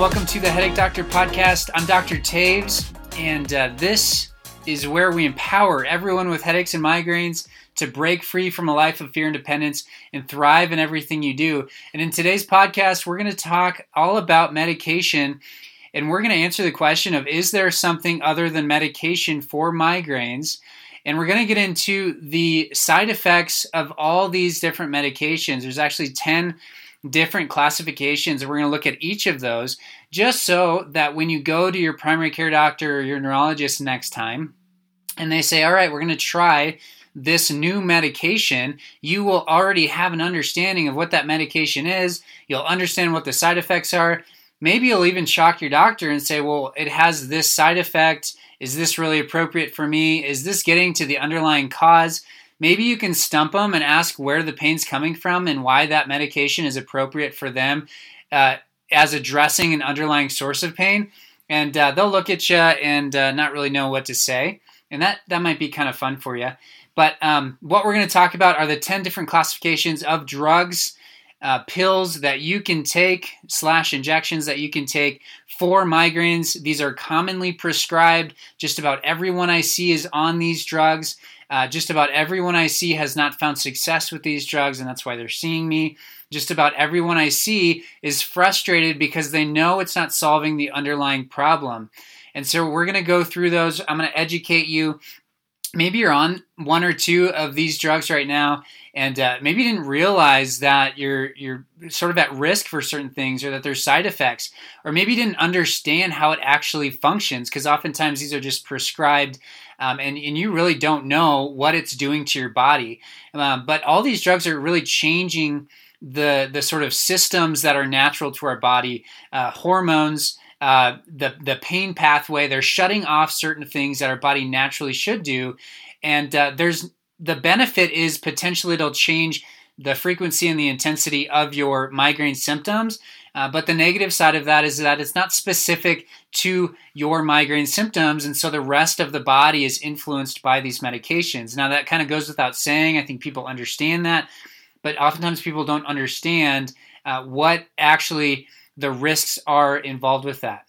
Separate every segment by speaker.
Speaker 1: Welcome to the Headache Doctor podcast. I'm Dr. Taves, and uh, this is where we empower everyone with headaches and migraines to break free from a life of fear and dependence and thrive in everything you do. And in today's podcast, we're going to talk all about medication and we're going to answer the question of is there something other than medication for migraines? And we're going to get into the side effects of all these different medications. There's actually 10 different classifications, we're going to look at each of those just so that when you go to your primary care doctor or your neurologist next time, and they say, All right, we're going to try this new medication, you will already have an understanding of what that medication is. You'll understand what the side effects are. Maybe you'll even shock your doctor and say, Well, it has this side effect. Is this really appropriate for me? Is this getting to the underlying cause? Maybe you can stump them and ask where the pain's coming from and why that medication is appropriate for them uh, as addressing an underlying source of pain. And uh, they'll look at you and uh, not really know what to say. And that, that might be kind of fun for you. But um, what we're going to talk about are the 10 different classifications of drugs uh, pills that you can take slash injections that you can take for migraines. These are commonly prescribed. Just about everyone I see is on these drugs. Uh, just about everyone I see has not found success with these drugs, and that's why they're seeing me. Just about everyone I see is frustrated because they know it's not solving the underlying problem. And so we're going to go through those. I'm going to educate you maybe you're on one or two of these drugs right now and uh, maybe you didn't realize that you're you're sort of at risk for certain things or that there's side effects or maybe you didn't understand how it actually functions because oftentimes these are just prescribed um, and, and you really don't know what it's doing to your body um, but all these drugs are really changing the the sort of systems that are natural to our body uh, hormones uh, the the pain pathway. They're shutting off certain things that our body naturally should do, and uh, there's the benefit is potentially it'll change the frequency and the intensity of your migraine symptoms. Uh, but the negative side of that is that it's not specific to your migraine symptoms, and so the rest of the body is influenced by these medications. Now, that kind of goes without saying. I think people understand that, but oftentimes people don't understand uh, what actually the risks are involved with that.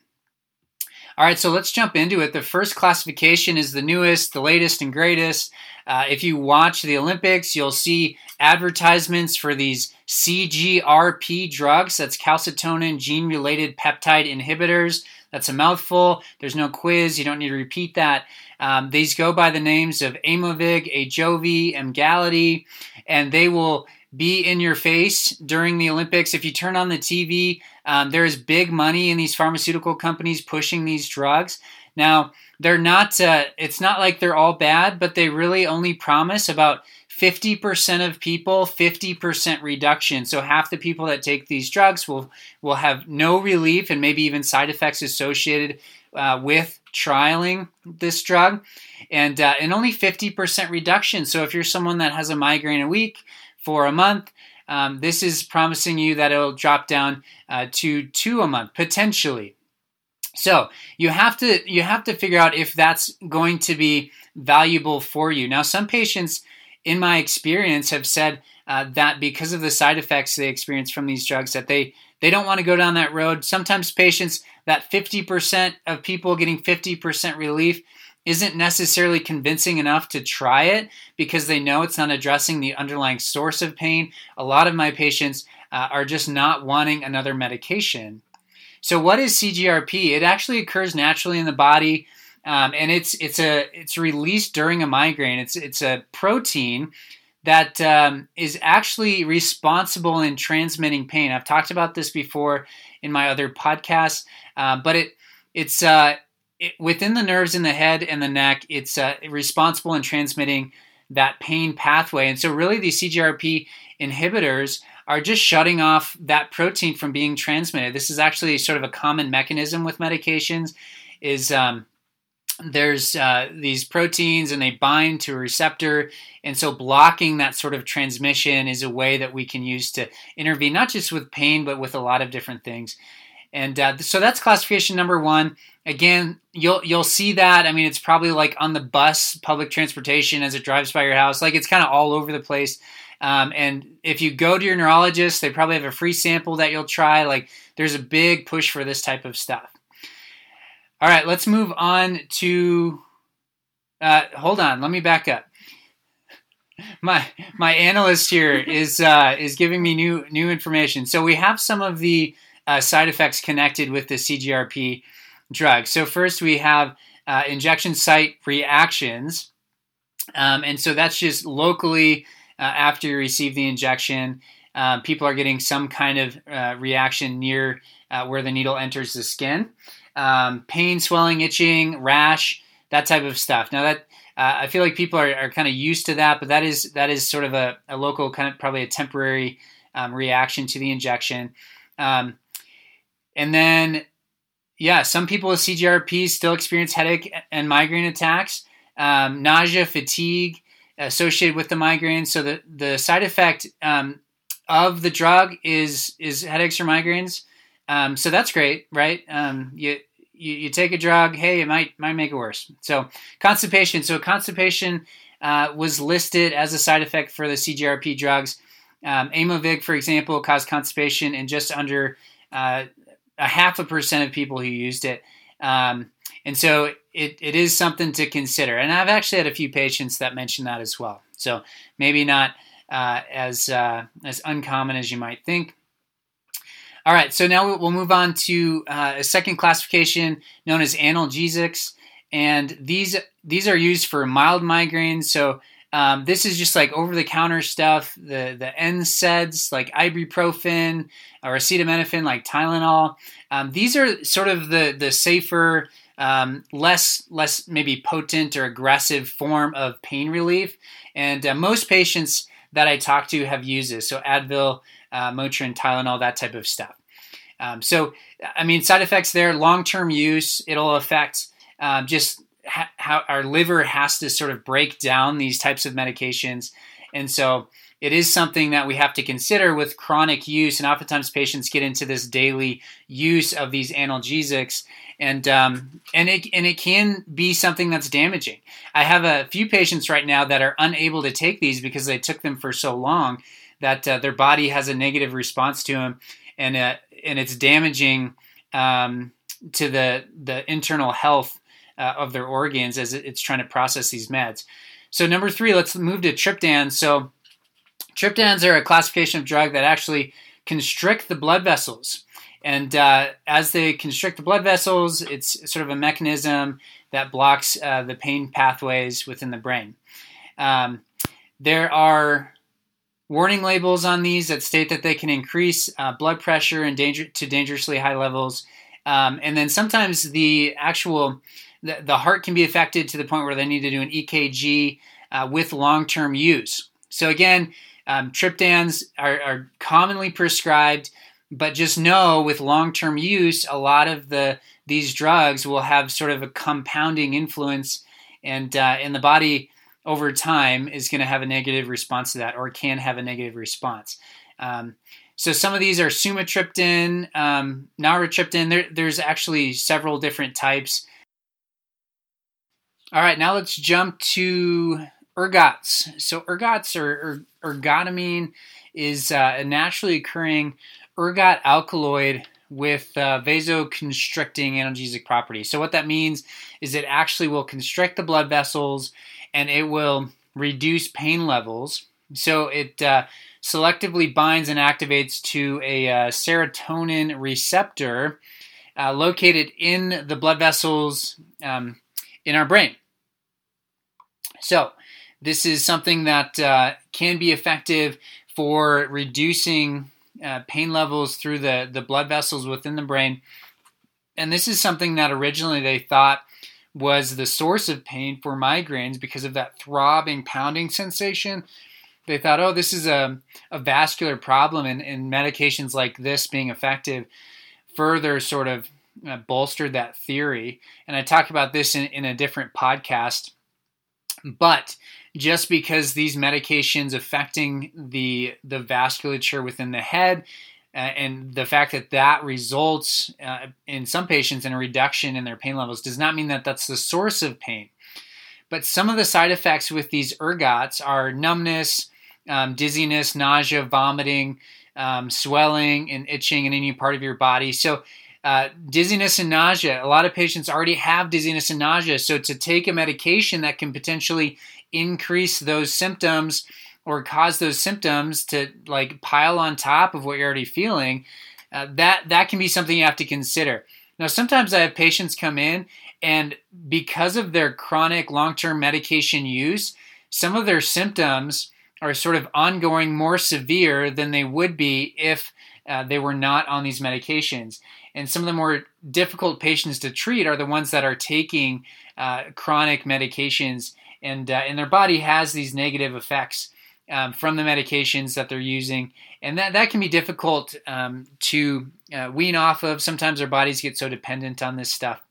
Speaker 1: All right, so let's jump into it. The first classification is the newest, the latest, and greatest. Uh, if you watch the Olympics, you'll see advertisements for these CGRP drugs. That's calcitonin gene related peptide inhibitors. That's a mouthful. There's no quiz. You don't need to repeat that. Um, these go by the names of Aimovig, Ajovy, Emgality, and they will be in your face during the Olympics. If you turn on the TV, um, there is big money in these pharmaceutical companies pushing these drugs. Now, they're not, uh, it's not like they're all bad, but they really only promise about 50% of people 50% reduction so half the people that take these drugs will will have no relief and maybe even side effects associated uh, with trialing this drug and uh, and only 50% reduction so if you're someone that has a migraine a week for a month. Um, this is promising you that it'll drop down uh, to two a month potentially. So you have to you have to figure out if that's going to be valuable for you. Now, some patients, in my experience, have said uh, that because of the side effects they experience from these drugs, that they they don't want to go down that road. Sometimes patients that 50% of people getting 50% relief isn't necessarily convincing enough to try it because they know it's not addressing the underlying source of pain. A lot of my patients uh, are just not wanting another medication. So, what is CGRP? It actually occurs naturally in the body, um, and it's it's a it's released during a migraine. It's it's a protein that um, is actually responsible in transmitting pain. I've talked about this before in my other podcasts, uh, but it it's uh, it, within the nerves in the head and the neck, it's uh, responsible in transmitting that pain pathway. And so, really, these CGRP inhibitors are just shutting off that protein from being transmitted. This is actually sort of a common mechanism with medications. Is um, there's uh, these proteins and they bind to a receptor, and so blocking that sort of transmission is a way that we can use to intervene, not just with pain, but with a lot of different things. And uh, so that's classification number one. Again, you'll you'll see that. I mean, it's probably like on the bus, public transportation as it drives by your house. Like it's kind of all over the place. Um, and if you go to your neurologist, they probably have a free sample that you'll try. Like there's a big push for this type of stuff. All right, let's move on to. Uh, hold on, let me back up. My my analyst here is uh, is giving me new new information. So we have some of the uh, side effects connected with the CGRP drug. So first we have uh, injection site reactions, um, and so that's just locally uh, after you receive the injection. Um, people are getting some kind of uh, reaction near uh, where the needle enters the skin. Um, pain, swelling, itching, rash, that type of stuff. Now that uh, I feel like people are, are kind of used to that, but that is that is sort of a, a local kind of probably a temporary um, reaction to the injection. Um, and then, yeah, some people with CGRP still experience headache and migraine attacks, um, nausea, fatigue associated with the migraine. So the the side effect um, of the drug is is headaches or migraines. Um, so that's great, right? Um, you, you, you take a drug, hey, it might might make it worse. So constipation. So constipation uh, was listed as a side effect for the CGRP drugs. Um, Aimovig, for example, caused constipation in just under uh, a half a percent of people who used it. Um, and so it, it is something to consider. And I've actually had a few patients that mention that as well. So maybe not uh, as uh, as uncommon as you might think. All right, so now we'll move on to uh, a second classification known as analgesics, and these these are used for mild migraines. So um, this is just like over the counter stuff. The the NSAIDs like ibuprofen or acetaminophen like Tylenol. Um, these are sort of the the safer, um, less less maybe potent or aggressive form of pain relief. And uh, most patients that I talk to have used this. So Advil, uh, Motrin, Tylenol, that type of stuff. Um, so I mean, side effects there. Long term use, it'll affect um, just how our liver has to sort of break down these types of medications. And so it is something that we have to consider with chronic use. And oftentimes patients get into this daily use of these analgesics. And um, and it and it can be something that's damaging. I have a few patients right now that are unable to take these because they took them for so long that uh, their body has a negative response to them, and uh, and it's damaging um, to the the internal health uh, of their organs as it's trying to process these meds. So number three, let's move to triptans. So triptans are a classification of drug that actually constrict the blood vessels. And uh, as they constrict the blood vessels, it's sort of a mechanism that blocks uh, the pain pathways within the brain. Um, there are warning labels on these that state that they can increase uh, blood pressure and danger to dangerously high levels. Um, and then sometimes the actual the, the heart can be affected to the point where they need to do an EKG uh, with long term use. So, again, um, triptans are, are, commonly prescribed, but just know with long term use, a lot of the these drugs will have sort of a compounding influence, and uh, and the body over time is going to have a negative response to that, or can have a negative response. Um, so some of these are sumatriptan, um, naratriptan. There, there's actually several different types. All right, now let's jump to ergots. So ergots or, or ergotamine is uh, a naturally occurring ergot alkaloid with uh, vasoconstricting analgesic properties. So what that means is it actually will constrict the blood vessels and it will reduce pain levels. So it uh, selectively binds and activates to a uh, serotonin receptor uh, located in the blood vessels um, in our brain. So, this is something that uh, can be effective for reducing uh, pain levels through the, the blood vessels within the brain. And this is something that originally they thought was the source of pain for migraines because of that throbbing, pounding sensation. They thought, oh, this is a, a vascular problem, and, and medications like this being effective further sort of uh, bolstered that theory. And I talk about this in, in a different podcast but just because these medications affecting the the vasculature within the head uh, and the fact that that results uh, in some patients in a reduction in their pain levels does not mean that that's the source of pain. But some of the side effects with these ergots are numbness, um, dizziness, nausea, vomiting, um, swelling, and itching in any part of your body. So, uh, dizziness and nausea. A lot of patients already have dizziness and nausea. So, to take a medication that can potentially increase those symptoms or cause those symptoms to like pile on top of what you're already feeling, uh, that that can be something you have to consider. Now, sometimes I have patients come in and because of their chronic long-term medication use, some of their symptoms are sort of ongoing more severe than they would be if uh, they were not on these medications. And some of the more difficult patients to treat are the ones that are taking uh, chronic medications, and uh, and their body has these negative effects um, from the medications that they're using, and that that can be difficult um, to uh, wean off of. Sometimes our bodies get so dependent on this stuff.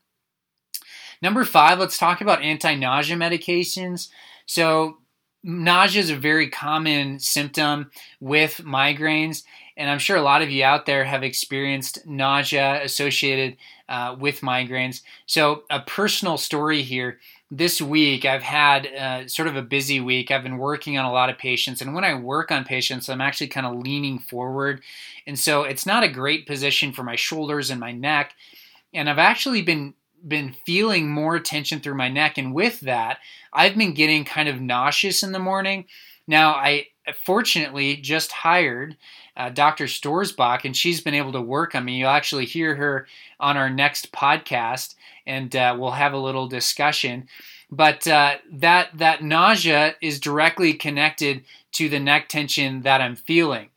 Speaker 1: Number five, let's talk about anti-nausea medications. So nausea is a very common symptom with migraines, and I'm sure a lot of you out there have experienced nausea associated uh, with migraines. So, a personal story here. This week, I've had uh, sort of a busy week. I've been working on a lot of patients, and when I work on patients, I'm actually kind of leaning forward. And so, it's not a great position for my shoulders and my neck. And I've actually been been feeling more tension through my neck and with that i've been getting kind of nauseous in the morning. Now i fortunately just hired uh, dr storsbach and she's been able to work on me. You'll actually hear her on our next podcast and uh, we'll have a little discussion. But uh, that that nausea is directly connected to the neck tension that i'm feeling.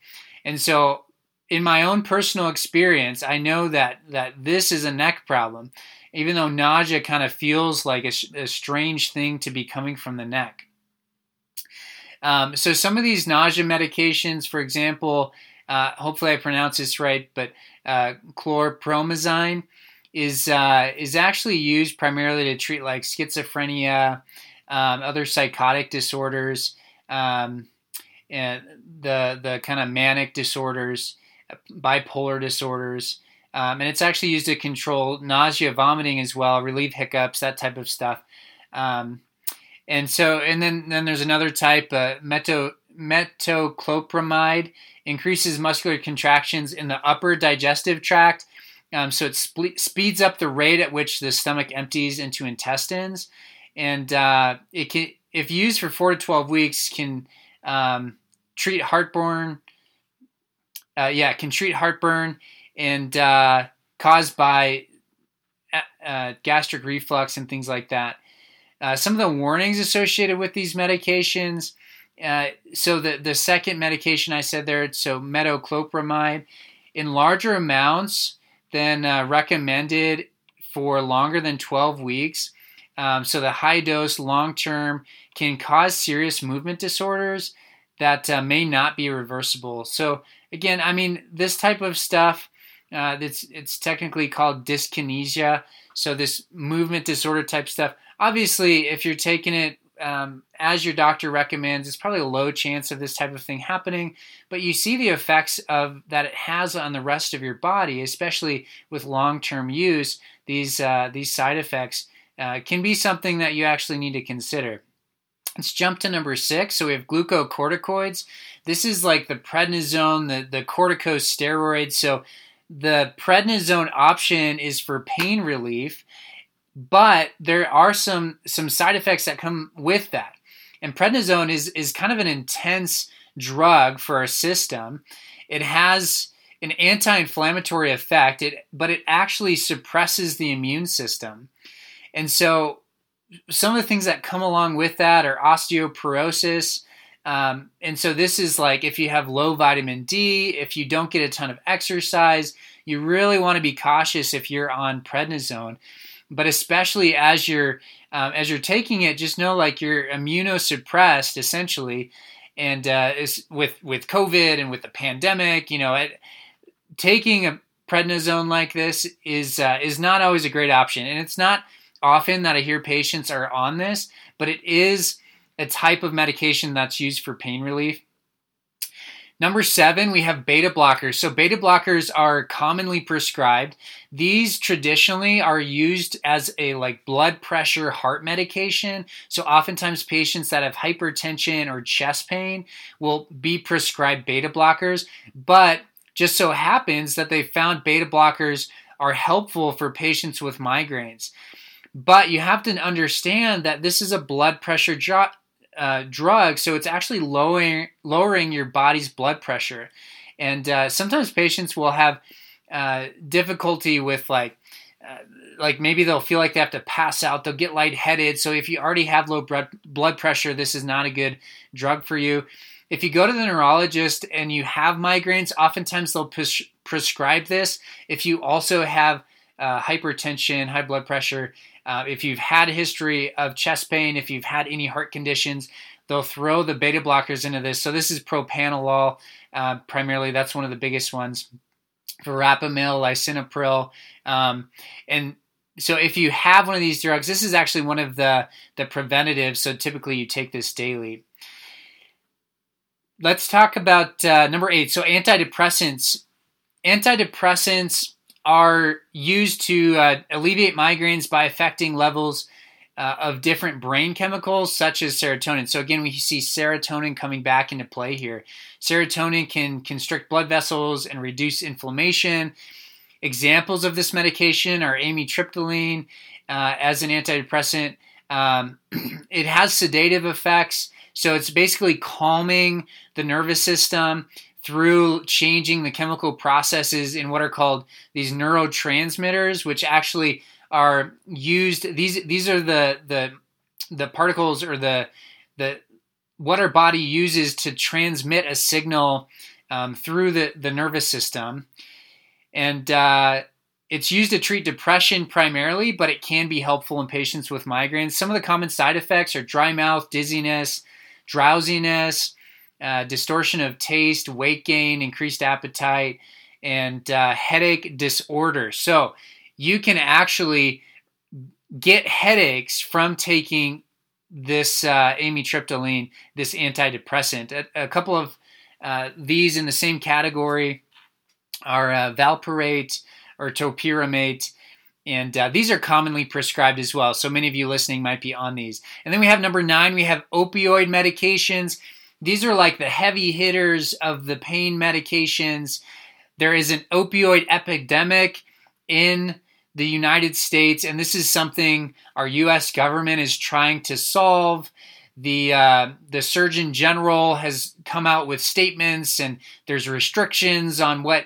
Speaker 1: And so in my own personal experience i know that that this is a neck problem even though nausea kind of feels like a, a strange thing to be coming from the neck. Um, so some of these nausea medications, for example, uh, hopefully I pronounce this right, but uh, chlorpromazine is uh, is actually used primarily to treat like schizophrenia, um, other psychotic disorders, um, and the the kind of manic disorders, bipolar disorders. Um, and it's actually used to control nausea, vomiting as well, relieve hiccups, that type of stuff. Um, and so, and then then there's another type, uh, meto, metoclopramide, increases muscular contractions in the upper digestive tract. Um, so it spe- speeds up the rate at which the stomach empties into intestines, and uh, it can, if used for four to twelve weeks, can um, treat heartburn. Uh, yeah, can treat heartburn and uh, caused by uh, uh, gastric reflux and things like that. Uh, some of the warnings associated with these medications. Uh, so the the second medication I said there, so metoclopramide, in larger amounts than uh, recommended for longer than 12 weeks. Um, so the high dose long term can cause serious movement disorders that uh, may not be reversible. So again, I mean, this type of stuff uh, it's it's technically called dyskinesia. So this movement disorder type stuff. Obviously, if you're taking it um, as your doctor recommends, it's probably a low chance of this type of thing happening. But you see the effects of that it has on the rest of your body, especially with long-term use. These uh, these side effects uh, can be something that you actually need to consider. Let's jump to number six. So we have glucocorticoids. This is like the prednisone, the, the corticosteroids. So the prednisone option is for pain relief, but there are some some side effects that come with that. And prednisone is is kind of an intense drug for our system. It has an anti-inflammatory effect, it, but it actually suppresses the immune system. And so some of the things that come along with that are osteoporosis, um, and so this is like if you have low vitamin D, if you don't get a ton of exercise, you really want to be cautious if you're on prednisone. But especially as you're um, as you're taking it, just know like you're immunosuppressed essentially, and uh, with with COVID and with the pandemic, you know, it, taking a prednisone like this is uh, is not always a great option, and it's not often that I hear patients are on this, but it is a type of medication that's used for pain relief. Number seven, we have beta blockers. So, beta blockers are commonly prescribed. These traditionally are used as a like blood pressure heart medication. So, oftentimes patients that have hypertension or chest pain will be prescribed beta blockers. But just so happens that they found beta blockers are helpful for patients with migraines. But you have to understand that this is a blood pressure drug uh, drug, so it's actually lowering lowering your body's blood pressure. And uh, sometimes patients will have uh, difficulty with like uh, like maybe they'll feel like they have to pass out. They'll get lightheaded. So if you already have low blood pressure, this is not a good drug for you. If you go to the neurologist and you have migraines, oftentimes they'll pres- prescribe this. If you also have uh, hypertension, high blood pressure, uh, if you've had a history of chest pain, if you've had any heart conditions, they'll throw the beta blockers into this. So this is propranolol, uh, primarily. That's one of the biggest ones. Verapamil, lisinopril, um, and so if you have one of these drugs, this is actually one of the the preventatives. So typically you take this daily. Let's talk about uh, number eight. So antidepressants. Antidepressants are used to uh, alleviate migraines by affecting levels uh, of different brain chemicals such as serotonin. So again, we see serotonin coming back into play here. Serotonin can constrict blood vessels and reduce inflammation. Examples of this medication are amitriptyline uh, as an antidepressant. Um, it has sedative effects, so it's basically calming the nervous system through changing the chemical processes in what are called these neurotransmitters, which actually are used. These these are the the the particles or the the what our body uses to transmit a signal um, through the the nervous system, and uh, it's used to treat depression primarily, but it can be helpful in patients with migraines. Some of the common side effects are dry mouth, dizziness, drowsiness uh, distortion of taste, weight gain, increased appetite, and uh, headache disorder. So you can actually get headaches from taking this uh, amitriptyline, this antidepressant. A, a couple of uh, these in the same category are uh, valproate or topiramate. And uh, these are commonly prescribed as well. So many of you listening might be on these. And then we have number nine, we have opioid medications. These are like the heavy hitters of the pain medications. There is an opioid epidemic in the United States, and this is something our U.S. government is trying to solve. The uh, the Surgeon General has come out with statements, and there's restrictions on what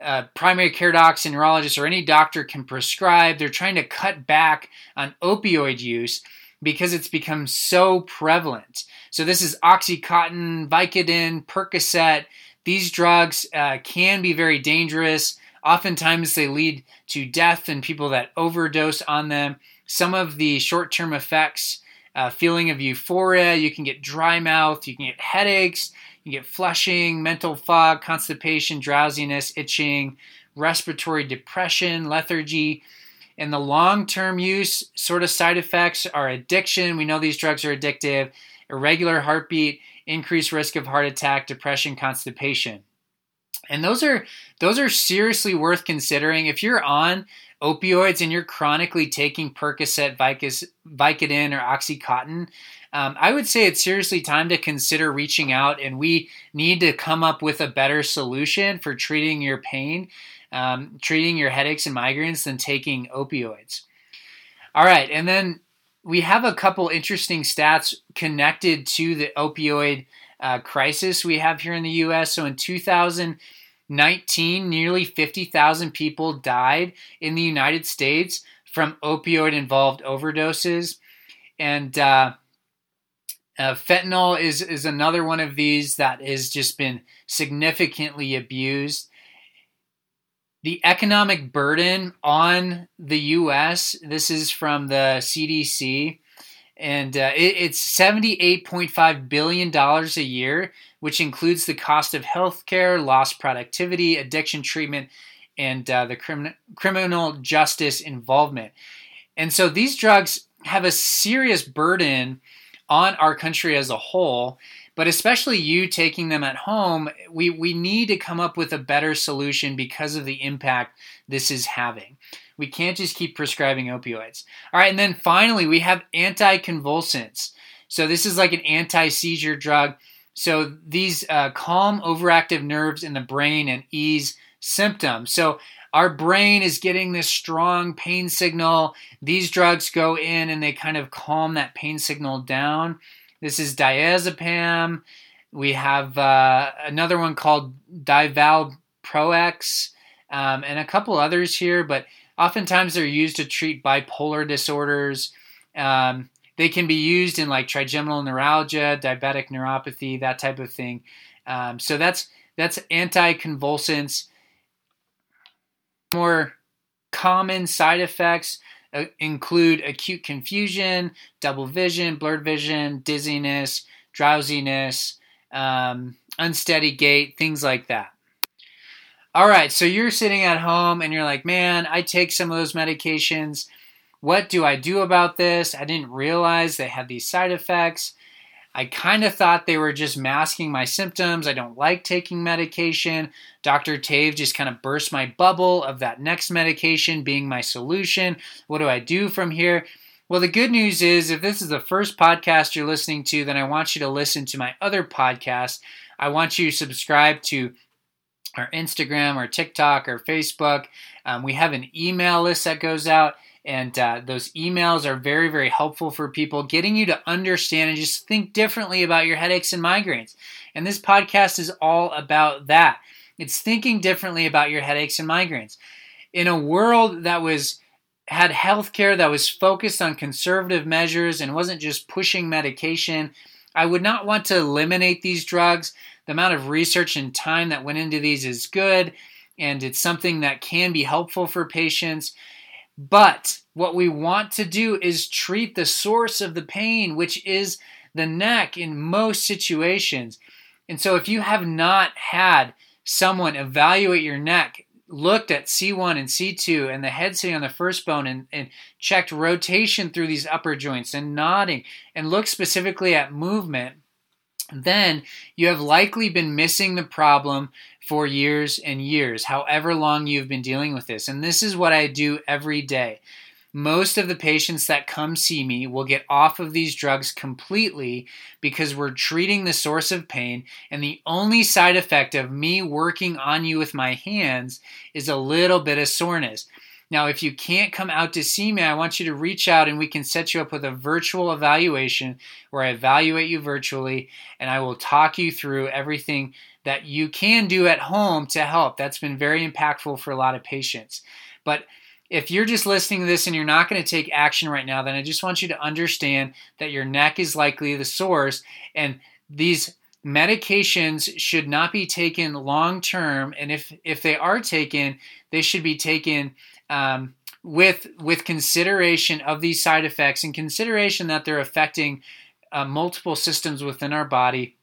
Speaker 1: uh, primary care docs and neurologists or any doctor can prescribe. They're trying to cut back on opioid use because it's become so prevalent. So this is Oxycontin, Vicodin, Percocet. These drugs uh, can be very dangerous. Oftentimes they lead to death in people that overdose on them. Some of the short-term effects, uh, feeling of euphoria, you can get dry mouth, you can get headaches, you get flushing, mental fog, constipation, drowsiness, itching, respiratory depression, lethargy. And the long term use sort of side effects are addiction. We know these drugs are addictive irregular heartbeat, increased risk of heart attack, depression, constipation. And those are those are seriously worth considering. If you're on opioids and you're chronically taking Percocet, Vicodin, or OxyContin, um, I would say it's seriously time to consider reaching out, and we need to come up with a better solution for treating your pain, um, treating your headaches and migraines than taking opioids. All right, and then we have a couple interesting stats connected to the opioid uh, crisis we have here in the U.S. So in 2019, nearly 50,000 people died in the United States from opioid-involved overdoses, and uh, uh, fentanyl is is another one of these that has just been significantly abused the economic burden on the U.S. This is from the CDC, and uh, it, it's $78.5 billion a year, which includes the cost of healthcare, lost productivity, addiction treatment, and uh, the crim- criminal justice involvement. And so these drugs have a serious burden on our country as a whole but especially you taking them at home, we, we need to come up with a better solution because of the impact this is having. We can't just keep prescribing opioids. All right, and then finally, we have anticonvulsants. So, this is like an anti seizure drug. So, these uh, calm overactive nerves in the brain and ease symptoms. So, our brain is getting this strong pain signal. These drugs go in and they kind of calm that pain signal down. This is diazepam. We have uh, another one called Divalproex um, and a couple others here, but oftentimes they're used to treat bipolar disorders. Um, they can be used in like trigeminal neuralgia, diabetic neuropathy, that type of thing. Um, so that's that's anticonvulsants more common side effects uh, include acute confusion, double vision, blurred vision, dizziness, drowsiness, um, unsteady gait, things like that. All right, so you're sitting at home and you're like, man, I take some of those medications. What do I do about this? I didn't realize they had these side effects. I kind of thought they were just masking my symptoms. I don't like taking medication. Dr. Tave just kind of burst my bubble of that next medication being my solution. What do I do from here? Well, the good news is if this is the first podcast you're listening to, then I want you to listen to my other podcast. I want you to subscribe to our Instagram or TikTok or Facebook. Um, we have an email list that goes out. And uh, those emails are very, very helpful for people, getting you to understand and just think differently about your headaches and migraines. And this podcast is all about that. It's thinking differently about your headaches and migraines. In a world that was had healthcare that was focused on conservative measures and wasn't just pushing medication, I would not want to eliminate these drugs. The amount of research and time that went into these is good, and it's something that can be helpful for patients. But what we want to do is treat the source of the pain, which is the neck in most situations. And so if you have not had someone evaluate your neck, looked at C1 and C2 and the head sitting on the first bone and, and checked rotation through these upper joints and nodding and looked specifically at movement, then you have likely been missing the problem for years and years, however long you've been dealing with this. And this is what I do every day. Most of the patients that come see me will get off of these drugs completely because we're treating the source of pain, and the only side effect of me working on you with my hands is a little bit of soreness. Now, if you can't come out to see me, I want you to reach out and we can set you up with a virtual evaluation where I evaluate you virtually and I will talk you through everything that you can do at home to help. That's been very impactful for a lot of patients. But if you're just listening to this and you're not going to take action right now, then I just want you to understand that your neck is likely the source and these medications should not be taken long term and if if they are taken they should be taken um, with with consideration of these side effects and consideration that they're affecting uh, multiple systems within our body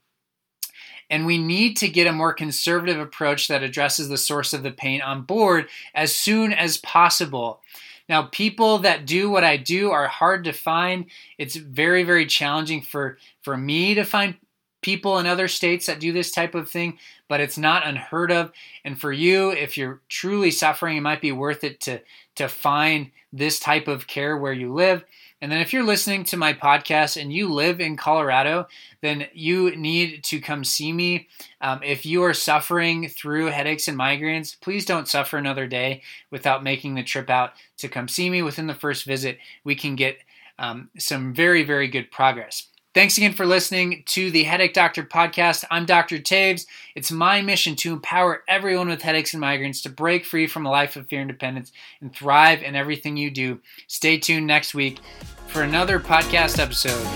Speaker 1: and we need to get a more conservative approach that addresses the source of the pain on board as soon as possible. Now, people that do what I do are hard to find. It's very, very challenging for, for me to find people in other states that do this type of thing, but it's not unheard of. And for you, if you're truly suffering, it might be worth it to, to find this type of care where you live. And then if you're listening to my podcast and you live in Colorado, then you need to come see me. Um, if you are suffering through headaches and migraines, please don't suffer another day without making the trip out to come see me. Within the first visit, we can get um, some very, very good progress. Thanks again for listening to the Headache Doctor podcast. I'm Dr. Taves. It's my mission to empower everyone with headaches and migraines to break free from a life of fear and dependence and thrive in everything you do. Stay tuned next week for another podcast episode.